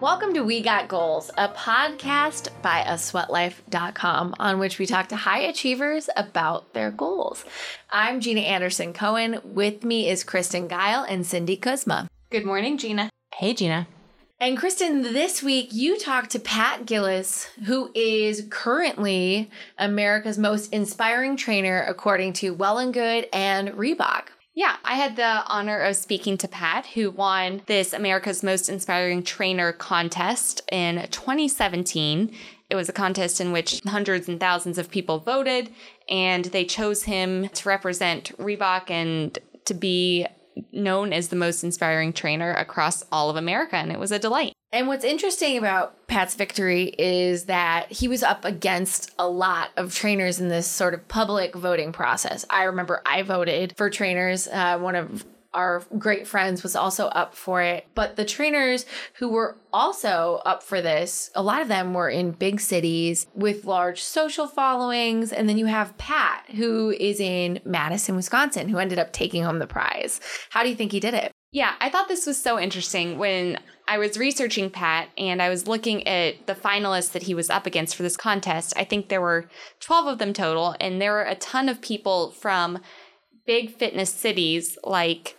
Welcome to We Got Goals, a podcast by asweatlife.com on which we talk to high achievers about their goals. I'm Jeana Anderson Cohen. With me is Kristen Geil and Cindy Kuzma. Good morning, Jeana. Hey, Jeana. And Kristen, this week you talked to Pat Gillis, who is currently America's most inspiring trainer according to Well and Good and Reebok. Yeah, I had the honor of speaking to Pat, who won this America's Most Inspiring Trainer contest in 2017. It was a contest in which hundreds and thousands of people voted, and they chose him to represent Reebok and to be known as the most inspiring trainer across all of America, and it was a delight. And what's interesting about Pat's victory is that he was up against a lot of trainers in this sort of public voting process. I remember I voted for trainers. Uh, one of our great friends was also up for it. But the trainers who were also up for this, a lot of them were in big cities with large social followings. And then you have Pat, who is in Madison, Wisconsin, who ended up taking home the prize. How do you think he did it? Yeah, I thought this was so interesting when I was researching Pat and I was looking at the finalists that he was up against for this contest. I think there were 12 of them total, and there were a ton of people from big fitness cities like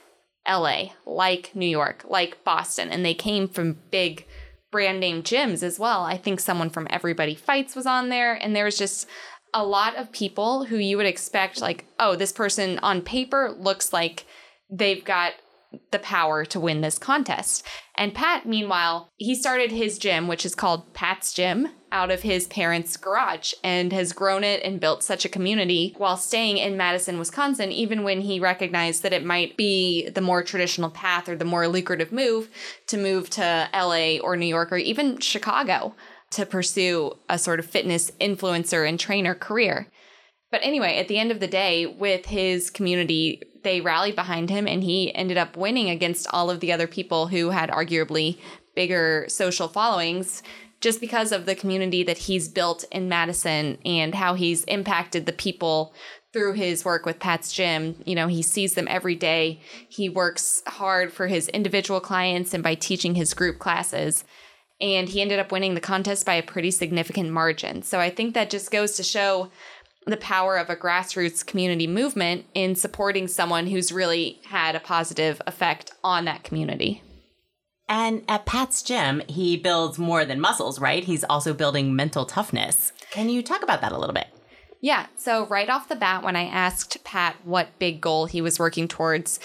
LA, like New York, like Boston, and they came from big brand name gyms as well. I think someone from Everybody Fights was on there, and there was just a lot of people who you would expect, like, oh, this person on paper looks like they've got the power to win this contest. And Pat, meanwhile, he started his gym, which is called Pat's Gym, out of his parents' garage and has grown it and built such a community while staying in Madison, Wisconsin, even when he recognized that it might be the more traditional path or the more lucrative move to move to LA or New York or even Chicago to pursue a sort of fitness influencer and trainer career. But anyway, at the end of the day, with his community they rallied behind him and he ended up winning against all of the other people who had arguably bigger social followings just because of the community that he's built in Madison and how he's impacted the people through his work with Pat's Gym. You know, he sees them every day. He works hard for his individual clients and by teaching his group classes. And he ended up winning the contest by a pretty significant margin. So I think that just goes to show the power of a grassroots community movement in supporting someone who's really had a positive effect on that community. And at Pat's gym, he builds more than muscles, right? He's also building mental toughness. Can you talk about that a little bit? Yeah. So, right off the bat, when I asked Pat what big goal he was working towards,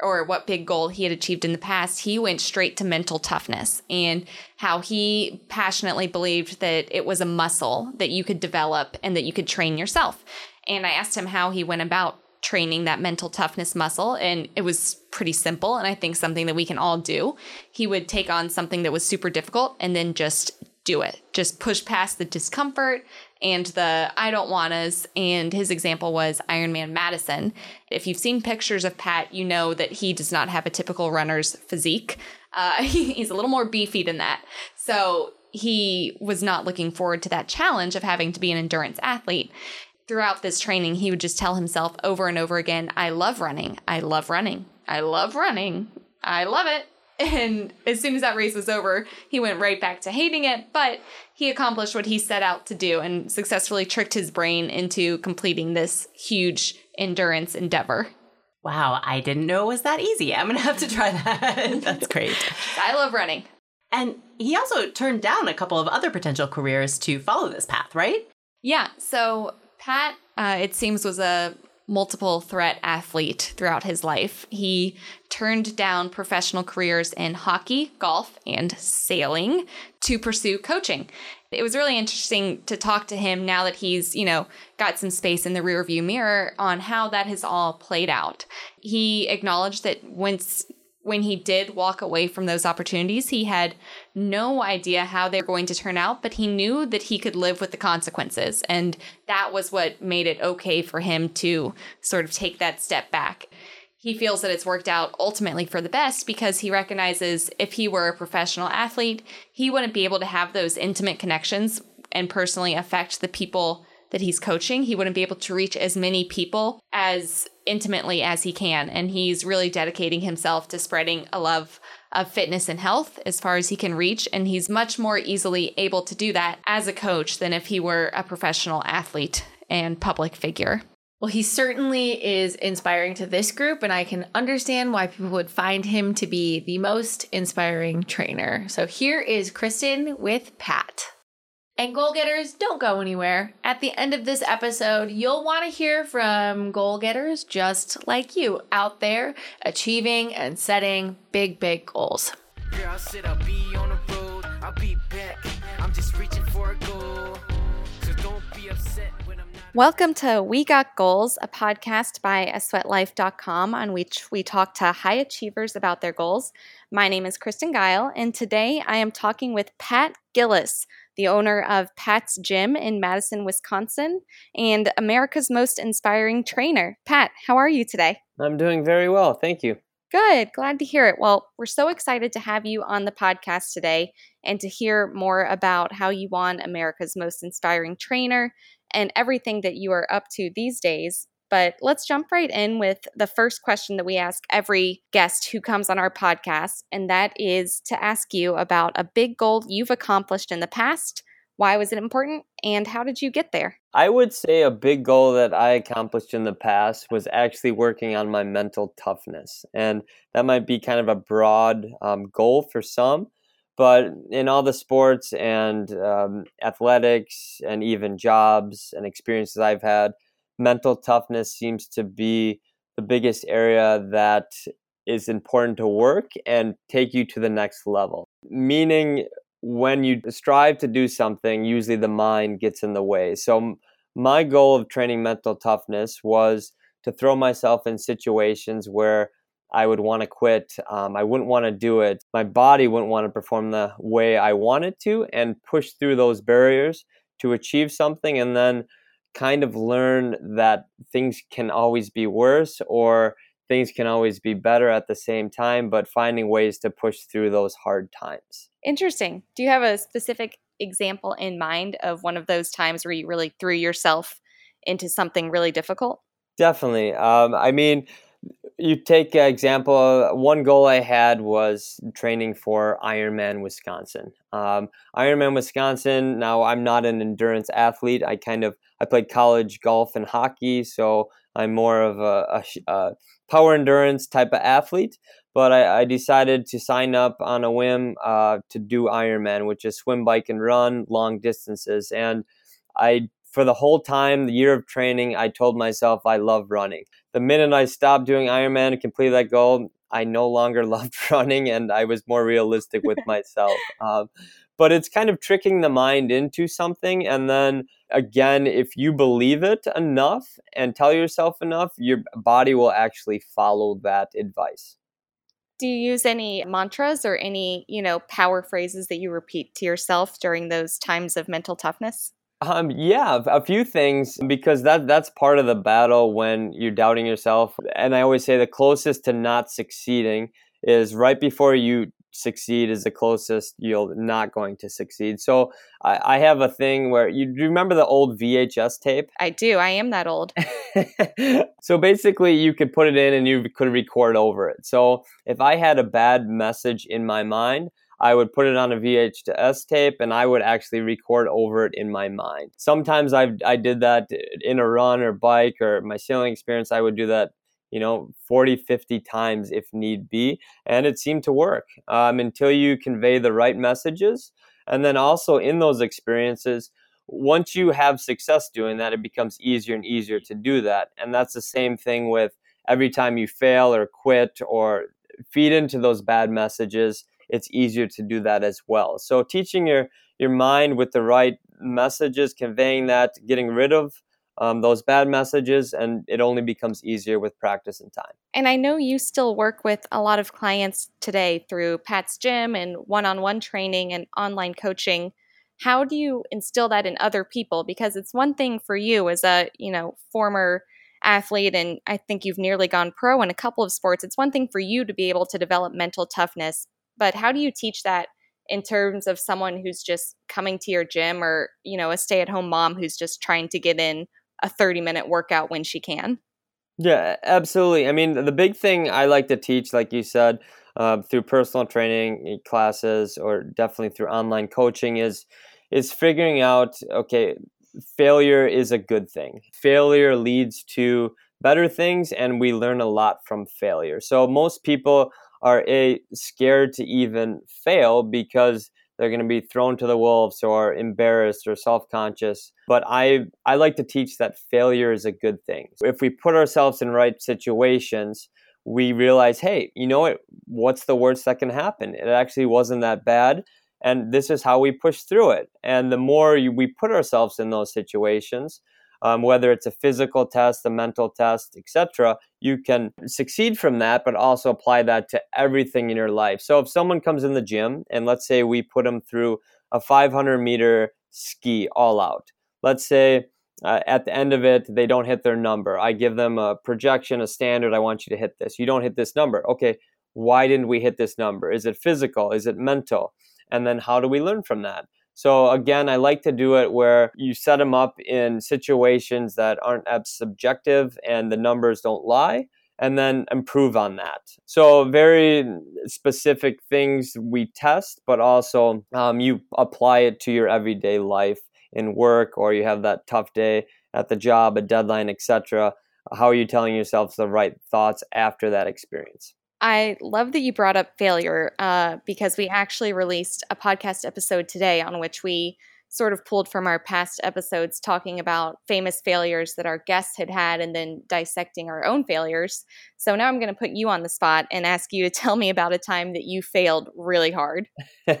or what big goal he had achieved in the past, he went straight to mental toughness and how he passionately believed that it was a muscle that you could develop and that you could train yourself. And I asked him how he went about training that mental toughness muscle and it was pretty simple and I think something that we can all do. He would take on something that was super difficult and then just do it. Just push past the discomfort and the I don't wannas. And his example was Ironman Madison. If you've seen pictures of Pat, you know that he does not have a typical runner's physique. Uh, he's a little more beefy than that. So he was not looking forward to that challenge of having to be an endurance athlete. Throughout this training, he would just tell himself over and over again, I love running. I love running. I love running. I love it. And as soon as that race was over, he went right back to hating it, but he accomplished what he set out to do and successfully tricked his brain into completing this huge endurance endeavor. Wow, I didn't know it was that easy. I'm going to have to try that. That's great. I love running. And he also turned down a couple of other potential careers to follow this path, right? Yeah. So Pat, uh, it seems, was a multiple threat athlete throughout his life. He turned down professional careers in hockey, golf, and sailing to pursue coaching. It was really interesting to talk to him now that he's, you know, got some space in the rearview mirror on how that has all played out. He acknowledged that once when he did walk away from those opportunities, he had no idea how they were going to turn out, but he knew that he could live with the consequences. And that was what made it okay for him to sort of take that step back. He feels that it's worked out ultimately for the best because he recognizes if he were a professional athlete, he wouldn't be able to have those intimate connections and personally affect the people that he's coaching. He wouldn't be able to reach as many people as intimately as he can. And he's really dedicating himself to spreading a love of fitness and health as far as he can reach. And he's much more easily able to do that as a coach than if he were a professional athlete and public figure. Well, he certainly is inspiring to this group, and I can understand why people would find him to be the most inspiring trainer. So here is Kristen with Pat. And goal getters, don't go anywhere. At the end of this episode, you'll want to hear from goal getters just like you out there achieving and setting big, big goals. Welcome to We Got Goals, a podcast by asweatlife.com on which we talk to high achievers about their goals. My name is Kristen Geil, and today I am talking with Pat Gillis, the owner of Pat's Gym in Madison, Wisconsin, and America's most inspiring trainer. Pat, how are you today? I'm doing very well. Thank you. Good. Glad to hear it. Well, we're so excited to have you on the podcast today and to hear more about how you won America's Most Inspiring Trainer and everything that you are up to these days. But let's jump right in with the first question that we ask every guest who comes on our podcast, and that is to ask you about a big goal you've accomplished in the past. Why was it important, and how did you get there? I would say a big goal that I accomplished in the past was actually working on my mental toughness. And that might be kind of a broad um, goal for some, but in all the sports and um, athletics and even jobs and experiences I've had, mental toughness seems to be the biggest area that is important to work and take you to the next level. Meaning, when you strive to do something, usually the mind gets in the way. So, my goal of training mental toughness was to throw myself in situations where I would want to quit. Um, I wouldn't want to do it. My body wouldn't want to perform the way I wanted to and push through those barriers to achieve something and then kind of learn that things can always be worse or things can always be better at the same time, but finding ways to push through those hard times. Interesting. Do you have a specific example in mind of one of those times where you really threw yourself into something really difficult? Definitely. Um, I mean, you take an example one goal i had was training for ironman wisconsin. Um, ironman wisconsin now i'm not an endurance athlete. I kind of i played college golf and hockey so i'm more of a, a, a power endurance type of athlete. But I, I, decided to sign up on a whim uh, to do ironman which is swim bike and run long distances. And i for the whole time, the year of training, I told myself I love running. The minute I stopped doing Ironman and completed that goal, I no longer loved running and I was more realistic with myself. Um, but it's kind of tricking the mind into something. And then again, if you believe it enough and tell yourself enough, your body will actually follow that advice. Do you use any mantras or any, you know, power phrases that you repeat to yourself during those times of mental toughness? Um, yeah, a few things because that that's part of the battle when you're doubting yourself. And I always say the closest to not succeeding is right before you succeed is the closest you're not going to succeed. So I, I have a thing where you you remember the old VHS tape? I do. I am that old. so basically, you could put it in and you could record over it. So if I had a bad message in my mind, I would put it on a VHS tape and I would actually record over it in my mind. Sometimes I I did that in a run or bike or my sailing experience. I would do that, you know, 40, 50 times if need be. And it seemed to work um, until you convey the right messages. And then also in those experiences, once you have success doing that, it becomes easier and easier to do that. And that's the same thing with every time you fail or quit or feed into those bad messages it's easier to do that as well. So teaching your your mind with the right messages, conveying that, getting rid of um, those bad messages, and it only becomes easier with practice and time. And I know you still work with a lot of clients today through Pat's Gym and one on one training and online coaching. How do you instill that in other people? Because it's one thing for you as a you know former athlete and I think you've nearly gone pro in a couple of sports. It's one thing for you to be able to develop mental toughness, but how do you teach that in terms of someone who's just coming to your gym or, you know, a stay at home mom who's just trying to get in a 30 minute workout when she can? Yeah, absolutely. I mean, the big thing I like to teach, like you said, uh, through personal training classes or definitely through online coaching is is figuring out okay failure is a good thing failure leads to better things and we learn a lot from failure so most people are a scared to even fail because they're going to be thrown to the wolves or embarrassed or self-conscious. But i i like to teach that failure is a good thing. If we put ourselves in right situations we realize hey you know what? What's the worst that can happen? It actually wasn't that bad and this is how we push through it. And the more we put ourselves in those situations um, whether it's a physical test, a mental test, etc. You can succeed from that, but also apply that to everything in your life. So if someone comes in the gym and let's say we put them through a 500 meter ski all out, let's say uh, at the end of it they don't hit their number. I give them a projection, a standard. I want you to hit this. You don't hit this number. Okay, why didn't we hit this number? Is it physical? Is it mental? And then how do we learn from that? So again, I like to do it where you set them up in situations that aren't as subjective and the numbers don't lie and then improve on that. So, very specific things we test, but also um, you apply it to your everyday life in work, or you have that tough day at the job, a deadline, etc. How are you telling yourself the right thoughts after that experience? I love that you brought up failure uh, because we actually released a podcast episode today on which we sort of pulled from our past episodes talking about famous failures that our guests had had and then dissecting our own failures. So now I'm going to put you on the spot and ask you to tell me about a time that you failed really hard.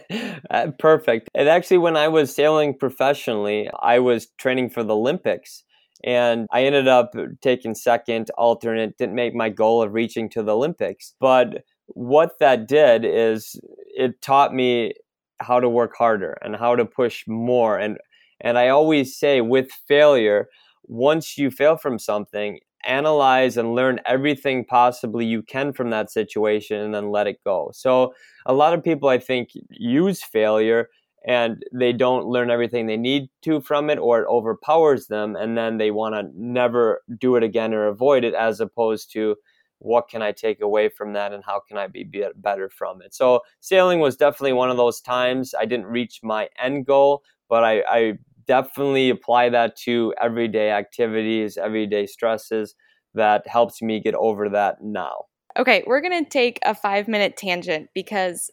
Uh, perfect. And actually, when I was sailing professionally, I was training for the Olympics and I ended up taking second alternate, didn't make my goal of reaching to the Olympics. But what that did is it taught me how to work harder and how to push more. And and I always say with failure, once you fail from something, analyze and learn everything possibly you can from that situation and then let it go. So a lot of people I think use failure and they don't learn everything they need to from it or it overpowers them and then they want to never do it again or avoid it as opposed to what can I take away from that and how can I be better from it. So sailing was definitely one of those times I didn't reach my end goal, but I, I definitely apply that to everyday activities, everyday stresses that helps me get over that now. Okay, we're going to take a five minute tangent because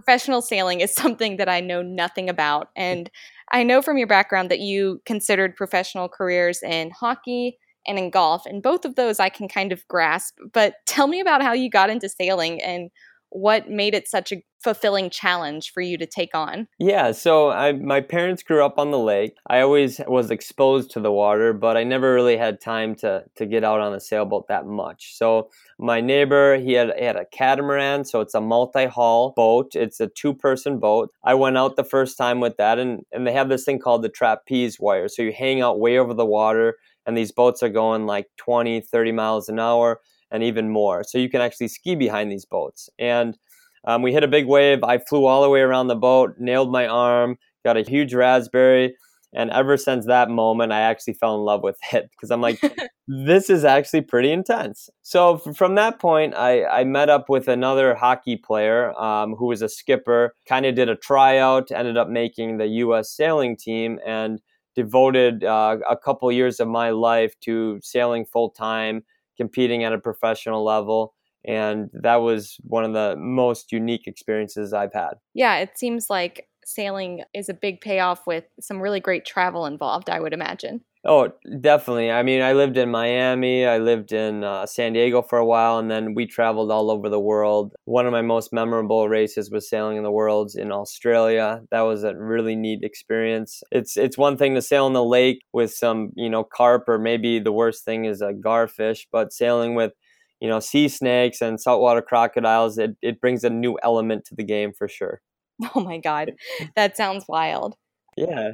professional sailing is something that I know nothing about. And I know from your background that you considered professional careers in hockey and in golf. And both of those I can kind of grasp. But tell me about how you got into sailing and what made it such a fulfilling challenge for you to take on? Yeah, so I, my parents grew up on the lake. I always was exposed to the water, but I never really had time to to get out on a sailboat that much. So my neighbor, he had, he had a catamaran, so it's a multi-hull boat. It's a two-person boat. I went out the first time with that, and and they have this thing called the trapeze wire. So you hang out way over the water, and these boats are going like 20, 30 miles an hour and even more. So you can actually ski behind these boats. And um, we hit a big wave. I flew all the way around the boat, nailed my arm, got a huge raspberry. And ever since that moment, I actually fell in love with it because I'm like, this is actually pretty intense. So from that point, I, I met up with another hockey player um, who was a skipper, kind of did a tryout, ended up making the U.S. sailing team, and devoted uh, a couple years of my life to sailing full time competing at a professional level and that was one of the most unique experiences I've had. Yeah, it seems like sailing is a big payoff with some really great travel involved, I would imagine. Oh, definitely. I mean, I lived in Miami, I lived in uh, San Diego for a while, and then we traveled all over the world. One of my most memorable races was sailing in the worlds in Australia. That was a really neat experience. It's it's one thing to sail in the lake with some, you know, carp or maybe the worst thing is a garfish, but sailing with you know, sea snakes and saltwater crocodiles, it, it brings a new element to the game for sure. Oh my God. That sounds wild. Yeah.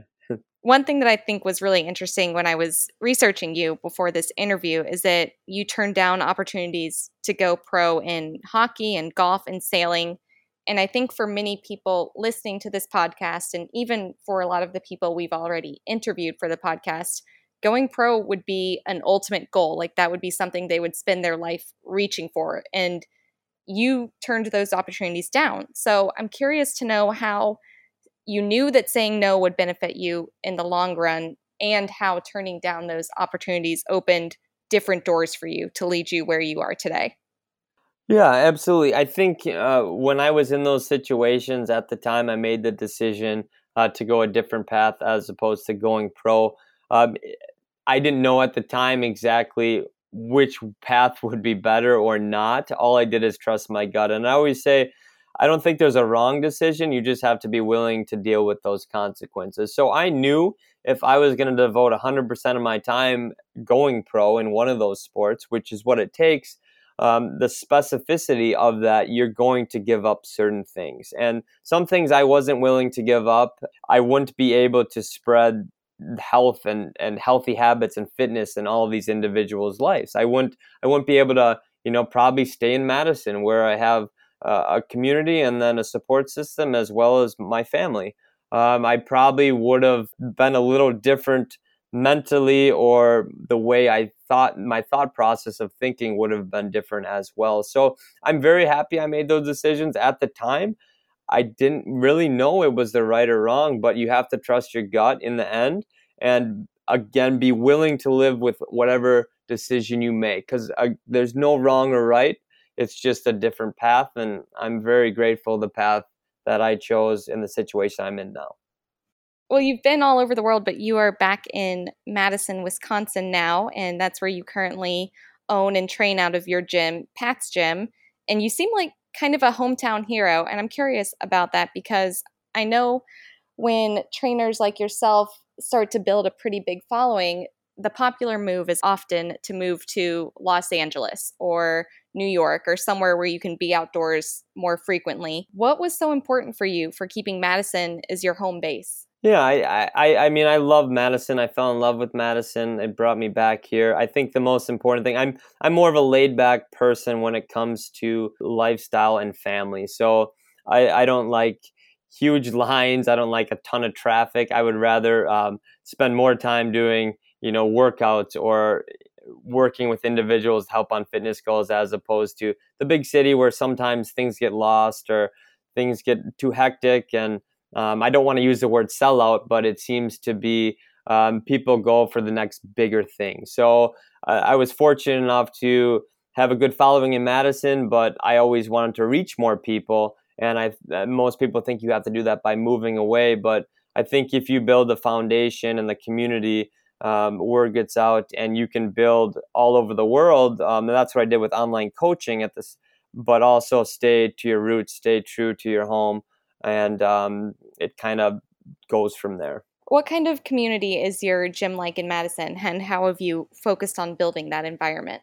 One thing that I think was really interesting when I was researching you before this interview is that you turned down opportunities to go pro in hockey and golf and sailing. And I think for many people listening to this podcast, and even for a lot of the people we've already interviewed for the podcast, going pro would be an ultimate goal. Like that would be something they would spend their life reaching for. And you turned those opportunities down. So I'm curious to know how you knew that saying no would benefit you in the long run and how turning down those opportunities opened different doors for you to lead you where you are today. Yeah, absolutely. I think uh, when I was in those situations at the time, I made the decision uh, to go a different path as opposed to going pro. Um, I didn't know at the time exactly which path would be better or not. All I did is trust my gut. And I always say, I don't think there's a wrong decision. You just have to be willing to deal with those consequences. So I knew if I was going to devote 100% of my time going pro in one of those sports, which is what it takes, um, the specificity of that, you're going to give up certain things. And some things I wasn't willing to give up. I wouldn't be able to spread health and, and healthy habits and fitness in all these individuals' lives. I wouldn't I wouldn't be able to, you know, probably stay in Madison where I have a community and then a support system as well as my family. Um, I probably would have been a little different mentally or the way I thought my thought process of thinking would have been different as well. So I'm very happy I made those decisions at the time. I didn't really know it was the right or wrong, but you have to trust your gut in the end and again be willing to live with whatever decision you make because uh, there's no wrong or right. It's just a different path, and I'm very grateful the path that I chose in the situation I'm in now. Well, you've been all over the world, but you are back in Madison, Wisconsin now, and that's where you currently own and train out of your gym, Pat's Gym. And you seem like kind of a hometown hero. And I'm curious about that because I know when trainers like yourself start to build a pretty big following, the popular move is often to move to Los Angeles or New York or somewhere where you can be outdoors more frequently. What was so important for you for keeping Madison as your home base? Yeah, I, I, I mean, I love Madison. I fell in love with Madison. It brought me back here. I think the most important thing, I'm, I'm more of a laid back person when it comes to lifestyle and family. So I, I don't like huge lines. I don't like a ton of traffic. I would rather um, spend more time doing, you know, workouts or working with individuals to help on fitness goals as opposed to the big city where sometimes things get lost or things get too hectic and um, I don't want to use the word sellout, but it seems to be um, people go for the next bigger thing. So uh, I was fortunate enough to have a good following in Madison, but I always wanted to reach more people. And I, uh, most people think you have to do that by moving away, but I think if you build the foundation and the community, um, word gets out, and you can build all over the world. Um, and that's what I did with online coaching at this, but also stay to your roots, stay true to your home and um, it kind of goes from there. What kind of community is your gym like in Madison, and how have you focused on building that environment?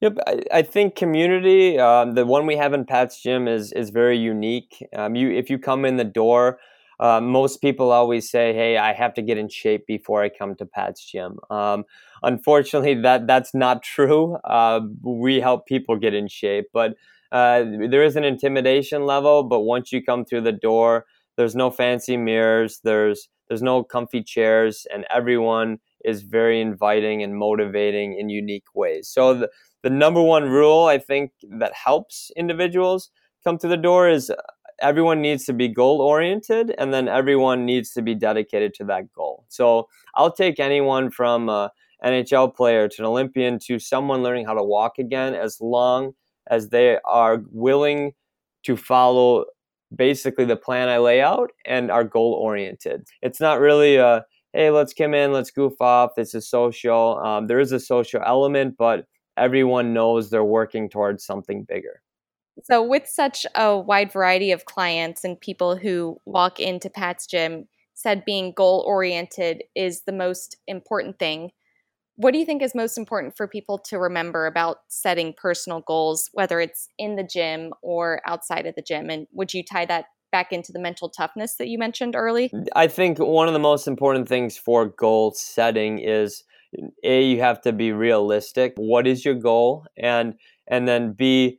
Yep, I, I think community. Um, the one we have in Pat's gym is is very unique. Um, you, if you come in the door, uh, most people always say, "Hey, I have to get in shape before I come to Pat's gym." Um, unfortunately, that that's not true. Uh, we help people get in shape, but uh, there is an intimidation level, but once you come through the door, there's no fancy mirrors, there's there's no comfy chairs, and everyone is very inviting and motivating in unique ways. So the, the number one rule I think that helps individuals come through the door is uh, everyone needs to be goal oriented and then everyone needs to be dedicated to that goal. So I'll take anyone from a NHL player to an Olympian to someone learning how to walk again as long as they are willing to follow basically the plan I lay out and are goal oriented. It's not really a hey, let's come in, let's goof off. It's a social. Um, there is a social element, but everyone knows they're working towards something bigger. So, with such a wide variety of clients and people who walk into Pat's gym, said being goal oriented is the most important thing. What do you think is most important for people to remember about setting personal goals, whether it's in the gym or outside of the gym? And would you tie that back into the mental toughness that you mentioned early? I think one of the most important things for goal setting is a you have to be realistic. What is your goal? And and then b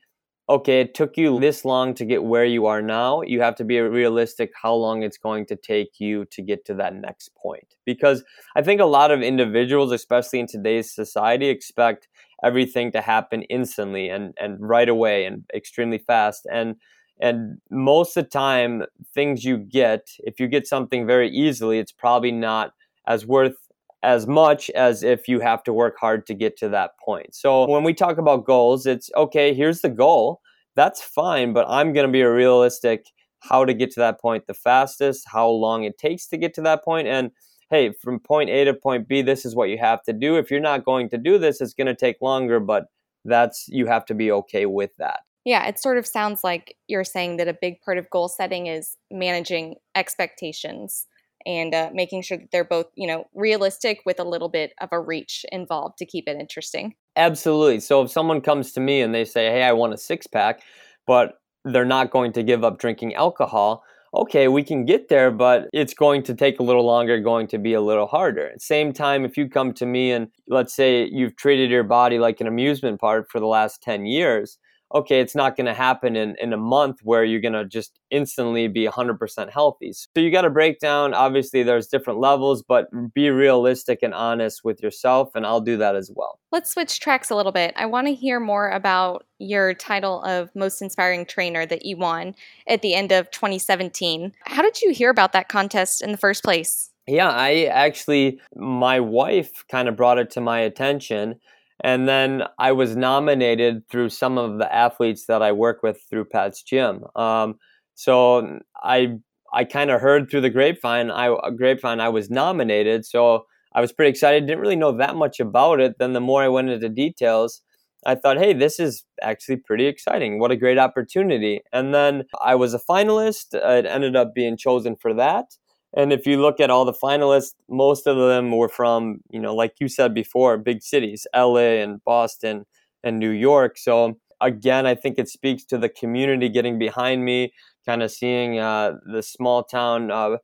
okay, it took you this long to get where you are now. You have to be realistic how long it's going to take you to get to that next point. Because I think a lot of individuals, especially in today's society, expect everything to happen instantly and and right away and extremely fast and and most of the time things you get if you get something very easily it's probably not as worth as much as if you have to work hard to get to that point. So when we talk about goals, it's okay, here's the goal. That's fine, but I'm going to be a realistic how to get to that point the fastest, how long it takes to get to that point and hey, from point A to point B, this is what you have to do. If you're not going to do this, it's going to take longer, but that's you have to be okay with that. Yeah, it sort of sounds like you're saying that a big part of goal setting is managing expectations and uh, making sure that they're both, you know, realistic with a little bit of a reach involved to keep it interesting. Absolutely. So if someone comes to me and they say, "Hey, I want a six pack," but they're not going to give up drinking alcohol, okay, we can get there, but it's going to take a little longer, going to be a little harder. At the same time, if you come to me and let's say you've treated your body like an amusement park for the last 10 years, okay, it's not going to happen in, in a month where you're going to just instantly be 100% healthy. So you got to break down, obviously, there's different levels, but be realistic and honest with yourself, and I'll do that as well. Let's switch tracks a little bit. I want to hear more about your title of Most Inspiring Trainer that you won at the end of 2017. How did you hear about that contest in the first place? Yeah, I actually, my wife kind of brought it to my attention and then I was nominated through some of the athletes that I work with through Pat's Gym. Um, so I I kind of heard through the grapevine I grapevine I was nominated. So I was pretty excited. Didn't really know that much about it. Then the more I went into details, I thought, hey, this is actually pretty exciting. What a great opportunity. And then I was a finalist. It ended up being chosen for that. And if you look at all the finalists, most of them were from, you know, like you said before, big cities, LA and Boston and New York. So again, I think it speaks to the community getting behind me, kind of seeing uh, the small town uh,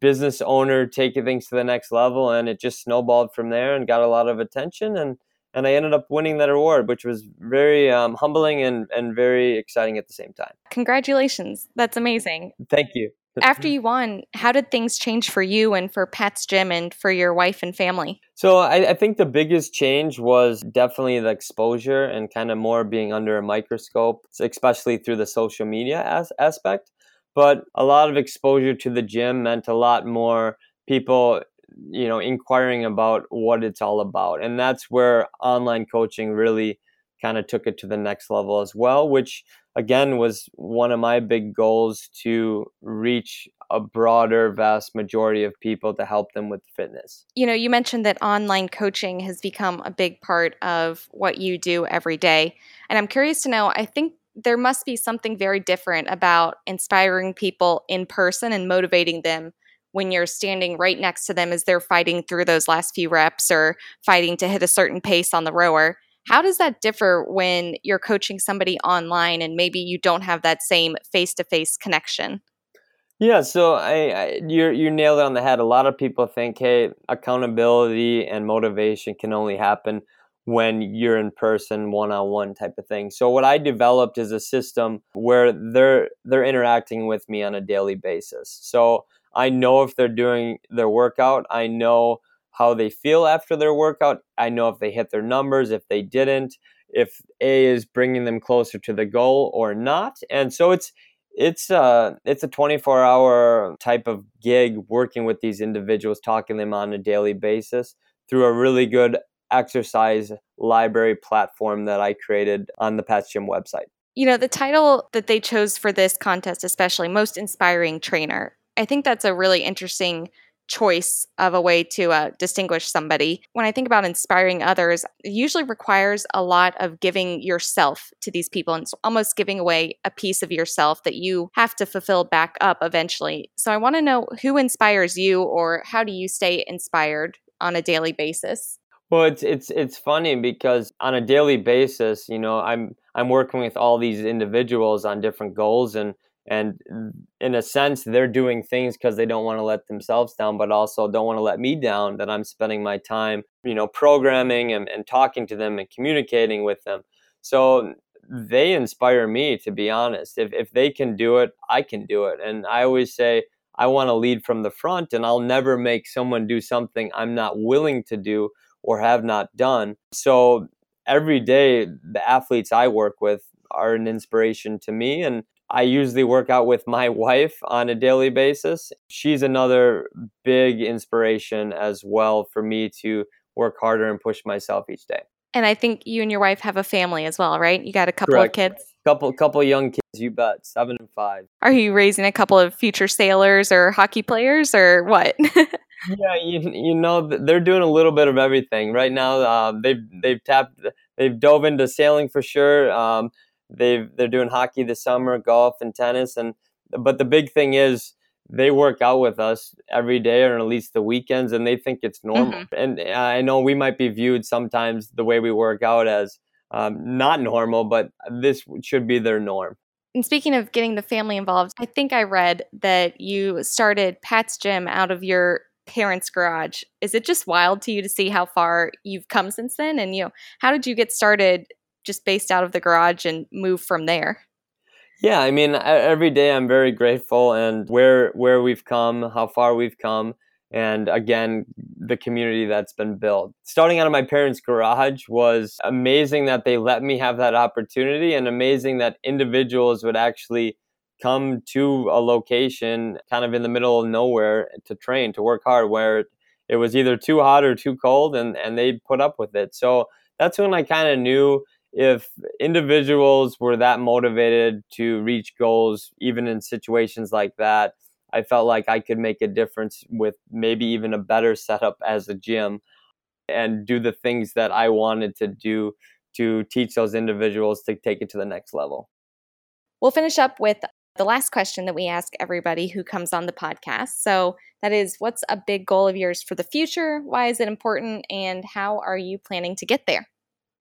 business owner taking things to the next level, and it just snowballed from there and got a lot of attention. And and I ended up winning that award, which was very um, humbling and, and very exciting at the same time. Congratulations. That's amazing. Thank you. After you won, how did things change for you and for Pat's Gym and for your wife and family? So I, I think the biggest change was definitely the exposure and kind of more being under a microscope, especially through the social media as- aspect. But a lot of exposure to the gym meant a lot more people you know inquiring about what it's all about and that's where online coaching really kind of took it to the next level as well which again was one of my big goals to reach a broader vast majority of people to help them with fitness. You know you mentioned that online coaching has become a big part of what you do every day and i'm curious to know i think there must be something very different about inspiring people in person and motivating them when you're standing right next to them as they're fighting through those last few reps or fighting to hit a certain pace on the rower how does that differ when you're coaching somebody online and maybe you don't have that same face to face connection? Yeah, so I, you you nailed it on the head. A lot of people think, hey, accountability and motivation can only happen when you're in person, one on one type of thing. So what I developed is a system where they're they're interacting with me on a daily basis. So I know if they're doing their workout. I know how they feel after their workout. I know if they hit their numbers, if they didn't, if A is bringing them closer to the goal or not. And so it's it's a uh, it's a 24 hour type of gig working with these individuals, talking to them on a daily basis through a really good exercise library platform that I created on the Pat's Gym website. You know, the title that they chose for this contest, especially most inspiring trainer, I think that's a really interesting choice of a way to uh, distinguish somebody. When I think about inspiring others, it usually requires a lot of giving yourself to these people and it's almost giving away a piece of yourself that you have to fulfill back up eventually. So I want to know who inspires you or how do you stay inspired on a daily basis? Well, it's it's it's funny because on a daily basis, you know, I'm I'm working with all these individuals on different goals and and in a sense they're doing things because they don't want to let themselves down but also don't want to let me down that i'm spending my time you know programming and, and talking to them and communicating with them. So they inspire me to be honest. If, if they can do it i can do it. And i always say i want to lead from the front and i'll never make someone do something i'm not willing to do or have not done. So every day, the athletes I work with are an inspiration to me. And I usually work out with my wife on a daily basis. She's another big inspiration as well for me to work harder and push myself each day. And I think you and your wife have a family as well, right? You got a couple Correct. of kids. Couple couple young kids, you bet, seven and five. Are you raising a couple of future sailors or hockey players or what? yeah, you, you know they're doing a little bit of everything right now. Uh, they've they've tapped they've dove into sailing for sure. Um, they've they're doing hockey this summer, golf and tennis, and but the big thing is they work out with us every day or at least the weekends and they think it's normal. Mm-hmm. and i know we might be viewed sometimes the way we work out as um, not normal but this should be their norm. And speaking of getting the family involved i think i read that you started pat's gym out of your parents garage. Is it just wild to you to see how far you've come since then? And you know how did you get started just based out of the garage and move from there yeah, I mean, every day I'm very grateful and where where we've come, how far we've come, and again, the community that's been built. Starting out of my parents' garage was amazing that they let me have that opportunity and amazing that individuals would actually come to a location kind of in the middle of nowhere to train, to work hard where it was either too hot or too cold and and they put up with it. So that's when I kind of knew if individuals were that motivated to reach goals, even in situations like that, I felt like I could make a difference with maybe even a better setup as a gym and do the things that I wanted to do to teach those individuals to take it to the next level. We'll finish up with the last question that we ask everybody who comes on the podcast. So, that is what's a big goal of yours for the future? Why is it important? And how are you planning to get there?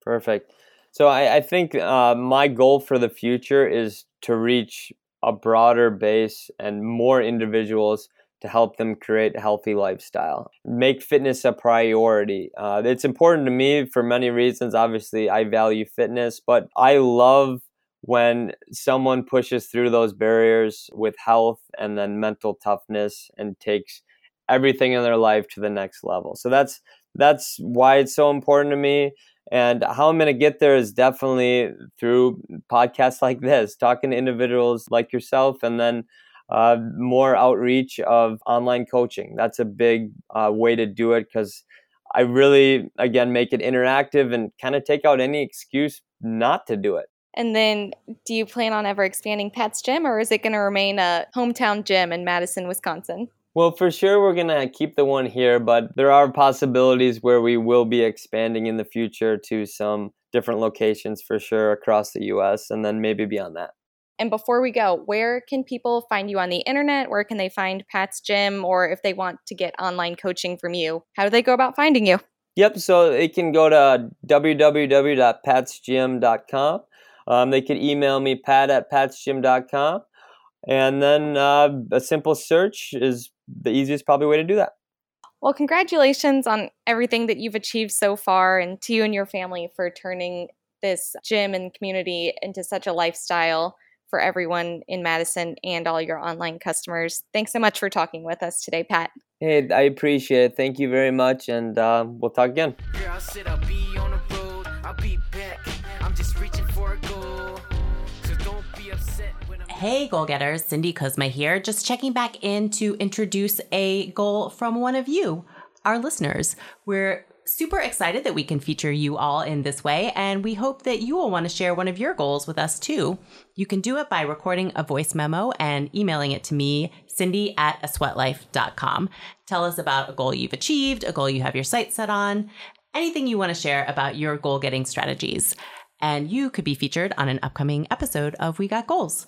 Perfect. So I, I think uh, my goal for the future is to reach a broader base and more individuals to help them create a healthy lifestyle. Make fitness a priority. Uh, it's important to me for many reasons. Obviously, I value fitness, but I love when someone pushes through those barriers with health and then mental toughness and takes everything in their life to the next level. So that's that's why it's so important to me. And how I'm going to get there is definitely through podcasts like this, talking to individuals like yourself, and then uh, more outreach of online coaching. That's a big uh, way to do it because I really, again, make it interactive and kind of take out any excuse not to do it. And then, do you plan on ever expanding Pat's Gym, or is it going to remain a hometown gym in Madison, Wisconsin? Well, for sure, we're going to keep the one here, but there are possibilities where we will be expanding in the future to some different locations for sure across the US and then maybe beyond that. And before we go, where can people find you on the internet? Where can they find Pat's Gym? Or if they want to get online coaching from you, how do they go about finding you? Yep, so they can go to www.patsgym.com. Um, they can email me, pat at patsgym.com. And then uh, a simple search is the easiest probably way to do that. Well, congratulations on everything that you've achieved so far and to you and your family for turning this gym and community into such a lifestyle for everyone in Madison and all your online customers. Thanks so much for talking with us today, Pat. Hey, I appreciate it. Thank you very much, and uh, we'll talk again. Hey, goal getters, Cindy Kuzma here, just checking back in to introduce a goal from one of you, our listeners. We're super excited that we can feature you all in this way, and we hope that you will want to share one of your goals with us too. You can do it by recording a voice memo and emailing it to me, cindy at asweatlife.com. Tell us about a goal you've achieved, a goal you have your sights set on, anything you want to share about your goal getting strategies. And you could be featured on an upcoming episode of We Got Goals.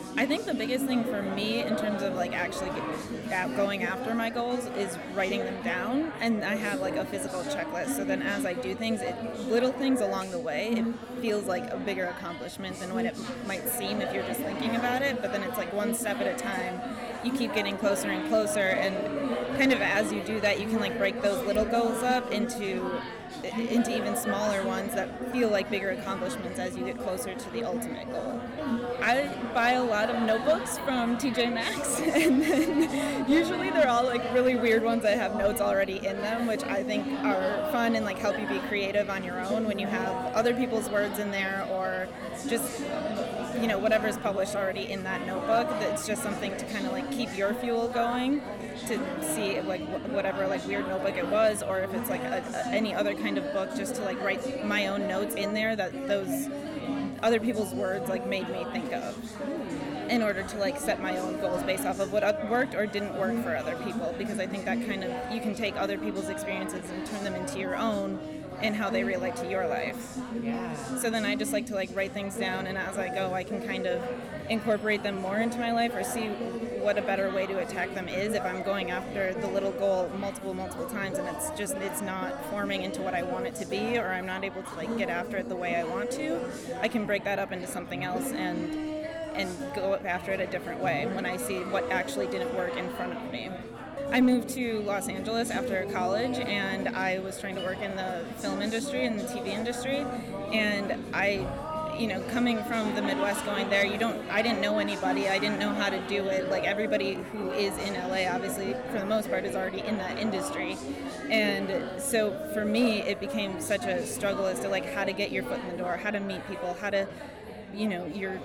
I think the biggest thing for me in terms of like actually going after my goals is writing them down, and I have like a physical checklist. So then, as I do things, it, little things along the way, it feels like a bigger accomplishment than what it might seem if you're just thinking about it. But then it's like one step at a time. You keep getting closer and closer, and kind of as you do that, you can like break those little goals up into into even smaller ones that feel like bigger accomplishments as you get closer to the ultimate goal. I buy a lot of notebooks from TJ Maxx, and then usually they're all like really weird ones that have notes already in them, which I think are fun and like help you be creative on your own when you have other people's words in there or just you know whatever is published already in that notebook. that's just something to kind of like keep your fuel going to see like whatever like weird notebook it was, or if it's like a, a, any other kind of book, just to like write my own notes in there that those other people's words like made me think of in order to like set my own goals based off of what worked or didn't work for other people because i think that kind of you can take other people's experiences and turn them into your own and how they relate to your life. Yeah. So then I just like to like write things down, and as I go, I can kind of incorporate them more into my life or see what a better way to attack them is if I'm going after the little goal multiple multiple times and it's just it's not forming into what I want it to be or I'm not able to like get after it the way I want to I can break that up into something else and and go after it a different way when I see what actually didn't work in front of me. I moved to Los Angeles after college and I was trying to work in the film industry and the TV industry. And I, you know, coming from the Midwest going there, you don't, I didn't know anybody. I didn't know how to do it. Like everybody who is in LA, obviously, for the most part, is already in that industry. And so for me, it became such a struggle as to like how to get your foot in the door, how to meet people, how to, you know, you're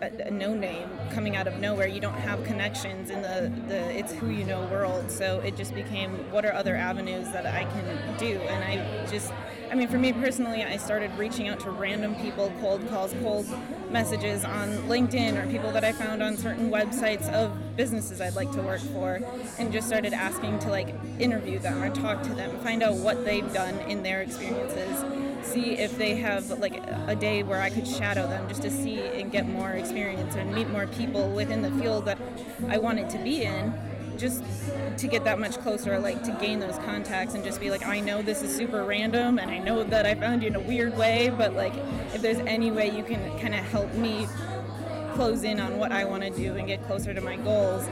a, a, no name coming out of nowhere. You don't have connections in the, the it's who you know world. So it just became what are other avenues that I can do? And I just, I mean, for me personally, I started reaching out to random people, cold calls, cold messages on LinkedIn or people that I found on certain websites of businesses I'd like to work for, and just started asking to like interview them or talk to them, find out what they've done in their experiences see if they have like a day where I could shadow them just to see and get more experience and meet more people within the field that I wanted to be in just to get that much closer like to gain those contacts and just be like I know this is super random and I know that I found you in a weird way but like if there's any way you can kind of help me close in on what I want to do and get closer to my goals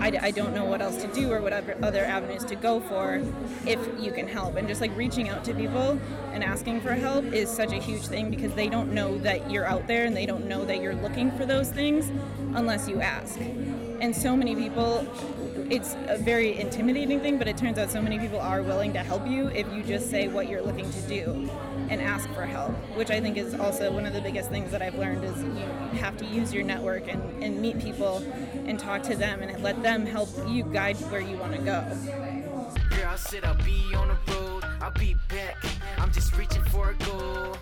I, I don't know what else to do or what other avenues to go for if you can help. And just like reaching out to people and asking for help is such a huge thing because they don't know that you're out there and they don't know that you're looking for those things unless you ask. And so many people, it's a very intimidating thing, but it turns out so many people are willing to help you if you just say what you're looking to do and ask for help, which I think is also one of the biggest things that I've learned is you have to use your network and, and meet people and talk to them and let them help you guide where you want to go. Girl, said I'll be on the road, I'll be back. I'm just reaching for a goal.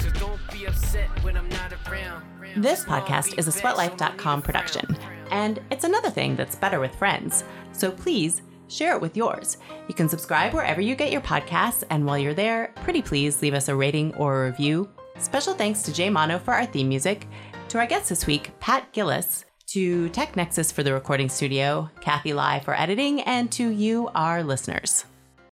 So don't be upset when I'm not around. This podcast is asweatlife.com production, and it's another thing that's better with friends. So please share it with yours. You can subscribe wherever you get your podcasts, and while you're there, pretty please leave us a rating or a review. Special thanks to Jay Mono for our theme music, to our guest this week, Pat Gillis, to TechNexus for the recording studio, Kathy Lai for editing, and to you, our listeners.